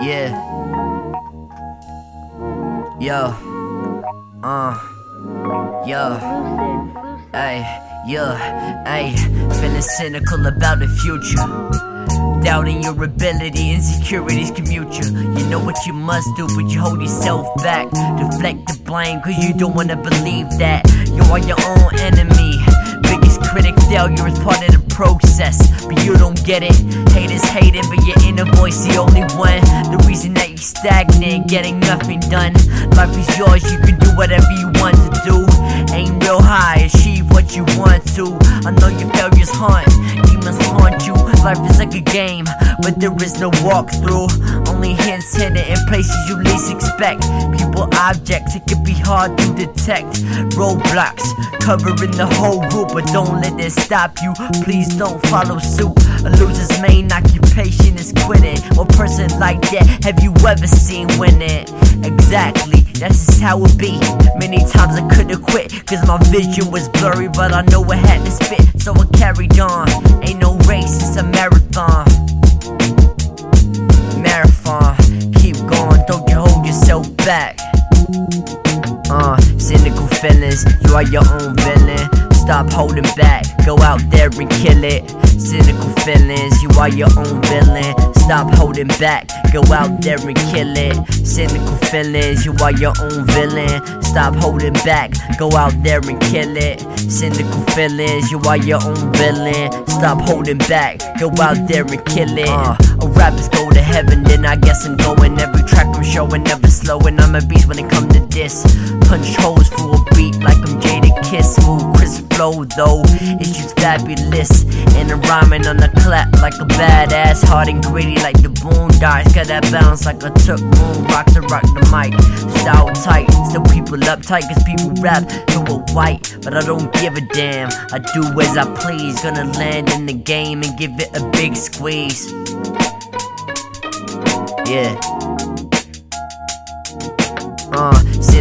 Yeah. Yo. Uh. Yo. Ay. Yeah. Ay. Feeling cynical about the future. Doubting your ability, insecurities commute you. You know what you must do, but you hold yourself back. Deflect the blame, cause you don't wanna believe that. You are your own enemy. Biggest critic, failure is part of process. But you don't get it. Haters hating, but your inner voice the only one. The reason that you stagnant, getting nothing done. Life is yours, you can do whatever you want to do. Aim real high, achieve what you want to. I know your failures haunt, demons haunt you. Life is like a game, but there is no walkthrough. Only hints hidden in places you least expect. People, objects, it can be hard to detect. Roadblocks covering the whole route, but don't let it stop you. Please don't follow suit. A loser's main occupation is quitting. What person like that have you ever seen winning? Exactly, that's just how it be. Many times I could've quit, cause my vision was blurry, but I know I had to spit, so I carried on. Ain't no race, it's a. Marathon, Uh, cynical feelings, you are your own villain. Stop holding back, go out there and kill it. Cynical feelings, you are your own villain. Stop holding back, go out there and kill it. Cynical feelings, you are your own villain. Stop holding back, go out there and kill it. Cynical feelings, you are your own villain. Stop holding back, go out there and kill it. Uh, a rappers go to heaven, then I guess I'm going. Every track I'm showing, never slowing. I'm a beast when it comes this. Punch holes through a beat like I'm Jada Kiss. Smooth, crisp flow though, it's just fabulous. And I'm rhyming on the clap like a badass. Hard and gritty like the boondocks. Got that bounce like I took moon rocks to rock the mic. Style tight, still people uptight cause people rap to a white. But I don't give a damn, I do as I please. Gonna land in the game and give it a big squeeze. Yeah.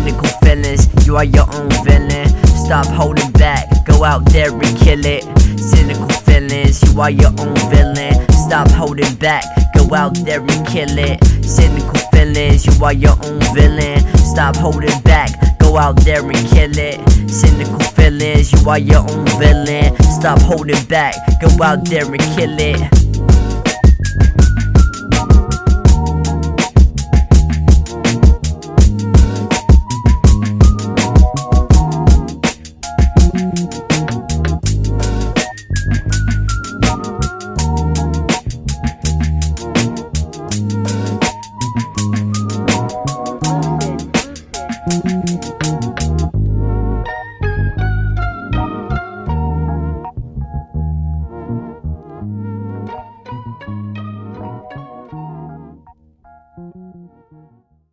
Cynical feelings, you are your own villain. Stop holding back, go out there and kill it. Cynical feelings, you are your own villain. Stop holding back, go out there and kill it. Cynical feelings, you are your own villain. Stop holding back, go out there and kill it. Cynical feelings, you are your own villain. Stop holding back, go out there and kill it.